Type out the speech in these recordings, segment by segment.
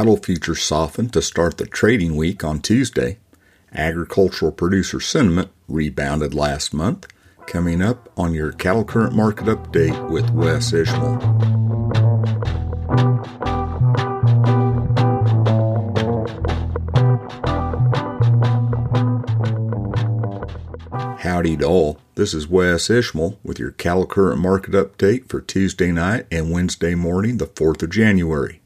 Cattle futures softened to start the trading week on Tuesday. Agricultural producer sentiment rebounded last month. Coming up on your cattle current market update with Wes Ishmael. Howdy to all. This is Wes Ishmael with your cattle current market update for Tuesday night and Wednesday morning, the 4th of January.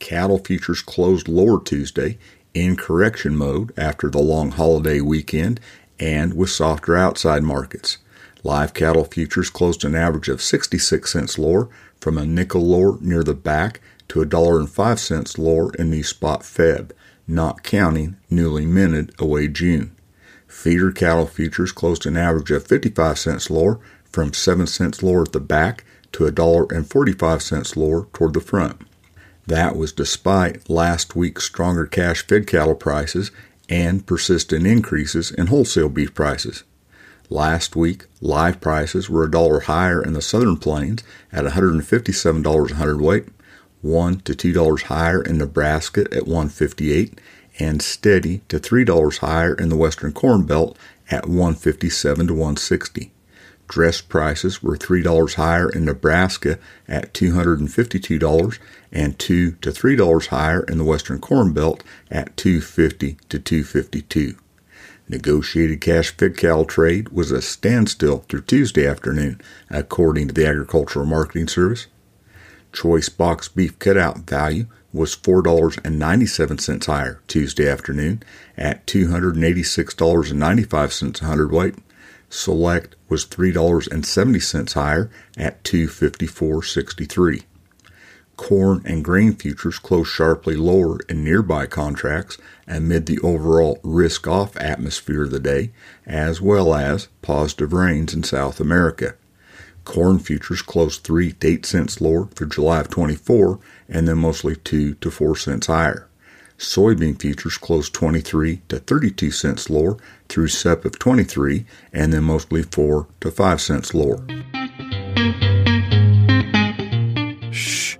Cattle futures closed lower Tuesday in correction mode after the long holiday weekend and with softer outside markets. Live cattle futures closed an average of 66 cents lower from a nickel lower near the back to a dollar and five cents lower in the spot Feb, not counting newly minted away June. Feeder cattle futures closed an average of 55 cents lower from 7 cents lower at the back to a dollar and 45 cents lower toward the front. That was despite last week's stronger cash fed cattle prices and persistent increases in wholesale beef prices. Last week, live prices were a dollar higher in the southern plains at $157 a hundredweight, one to two dollars higher in Nebraska at 158, and steady to three dollars higher in the western corn belt at 157 to 160. Dress prices were $3 higher in Nebraska at $252 and 2 to $3 higher in the Western Corn Belt at 250 to 252. Negotiated cash fed cattle trade was a standstill through Tuesday afternoon, according to the Agricultural Marketing Service. Choice box beef cutout value was $4.97 higher Tuesday afternoon at $286.95 a hundredweight Select was $3.70 higher at 254.63. Corn and grain futures closed sharply lower in nearby contracts amid the overall risk off atmosphere of the day, as well as positive rains in South America. Corn futures closed 3 to 8 cents lower for July of 24 and then mostly 2 to 4 cents higher. Soybean futures closed 23 to 32 cents lower through SEP of 23 and then mostly 4 to 5 cents lower. Shh.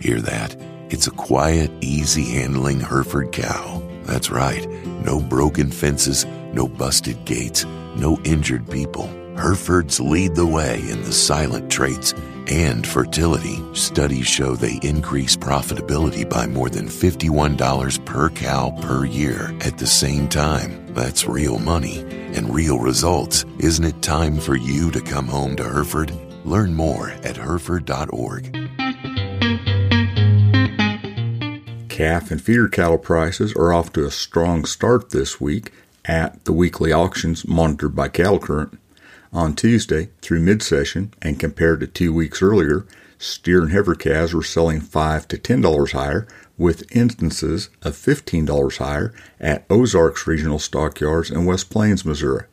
Hear that? It's a quiet, easy handling Hereford cow. That's right. No broken fences, no busted gates, no injured people. Herefords lead the way in the silent traits and fertility, studies show they increase profitability by more than $51 per cow per year at the same time. That's real money and real results. Isn't it time for you to come home to Hereford? Learn more at Hereford.org. Calf and feeder cattle prices are off to a strong start this week at the weekly auctions monitored by Cattle Current. On Tuesday, through mid session and compared to two weeks earlier, steer and heifer calves were selling 5 to $10 higher, with instances of $15 higher at Ozarks Regional Stockyards in West Plains, Missouri.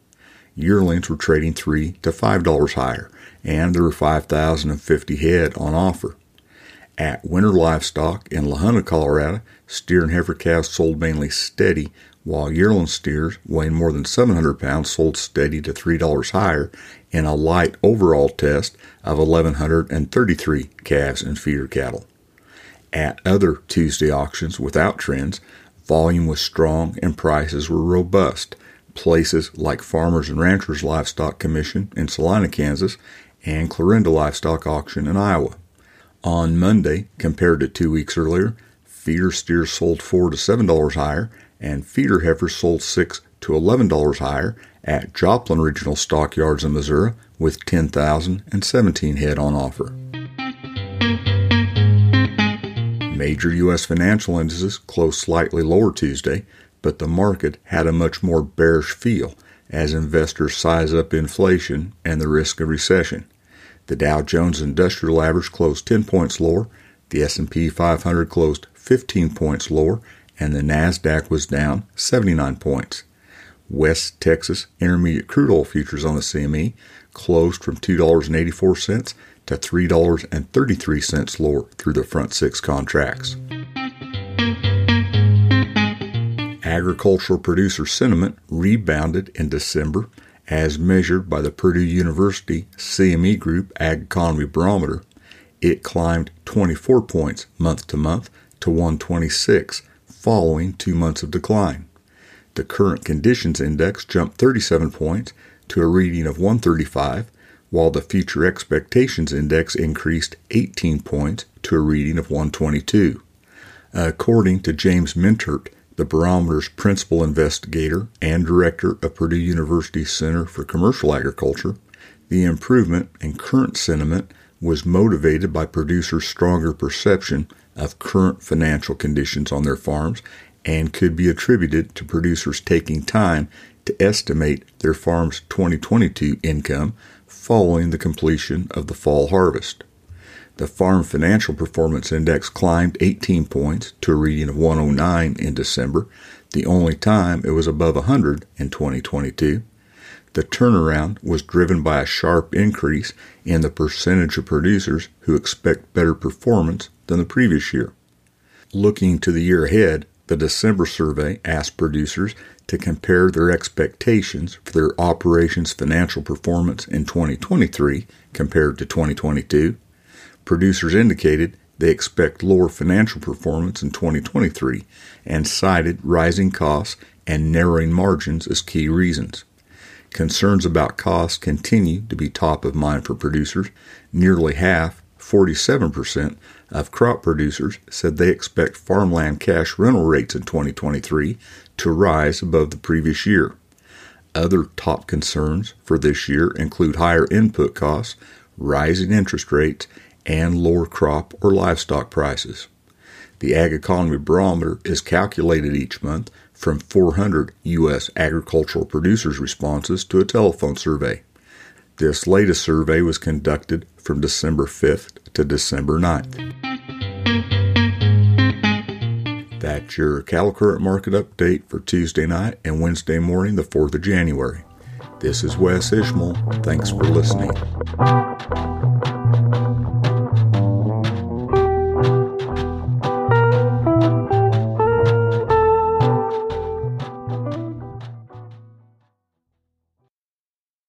Yearlings were trading 3 to $5 higher, and there were 5,050 head on offer. At Winter Livestock in La Colorado, steer and heifer calves sold mainly steady while yearling steers weighing more than 700 pounds sold steady to $3 higher in a light overall test of 1,133 calves and feeder cattle. At other Tuesday auctions without trends, volume was strong and prices were robust. Places like Farmers and Ranchers Livestock Commission in Salina, Kansas, and Clarinda Livestock Auction in Iowa. On Monday, compared to two weeks earlier, feeder steers sold four to seven dollars higher, and feeder heifers sold 6 to $11 higher at Joplin Regional Stockyards in Missouri with 10,017 head on offer. Major U.S. financial indices closed slightly lower Tuesday, but the market had a much more bearish feel as investors size up inflation and the risk of recession. The Dow Jones Industrial Average closed 10 points lower, the S&P 500 closed 15 points lower, and the NASDAQ was down 79 points. West Texas Intermediate Crude Oil futures on the CME closed from $2.84 to $3.33 lower through the front six contracts. Agricultural producer sentiment rebounded in December as measured by the Purdue University CME Group Ag Economy Barometer. It climbed 24 points month to month to to 126 following two months of decline. The current conditions index jumped 37 points to a reading of 135, while the future expectations index increased 18 points to a reading of 122. According to James Mintert, the barometer's principal investigator and director of Purdue University's Center for Commercial Agriculture, the improvement in current sentiment was motivated by producers' stronger perception of current financial conditions on their farms and could be attributed to producers taking time to estimate their farm's 2022 income following the completion of the fall harvest. The Farm Financial Performance Index climbed 18 points to a reading of 109 in December, the only time it was above 100 in 2022. The turnaround was driven by a sharp increase in the percentage of producers who expect better performance than the previous year. Looking to the year ahead, the December survey asked producers to compare their expectations for their operations financial performance in 2023 compared to 2022. Producers indicated they expect lower financial performance in 2023 and cited rising costs and narrowing margins as key reasons. Concerns about costs continue to be top of mind for producers. Nearly half, 47%, of crop producers said they expect farmland cash rental rates in 2023 to rise above the previous year. Other top concerns for this year include higher input costs, rising interest rates, and lower crop or livestock prices. The Ag Economy Barometer is calculated each month from 400 U.S. agricultural producers' responses to a telephone survey. This latest survey was conducted from December 5th to December 9th. That's your Cattle Current Market Update for Tuesday night and Wednesday morning, the 4th of January. This is Wes Ishmael. Thanks for listening.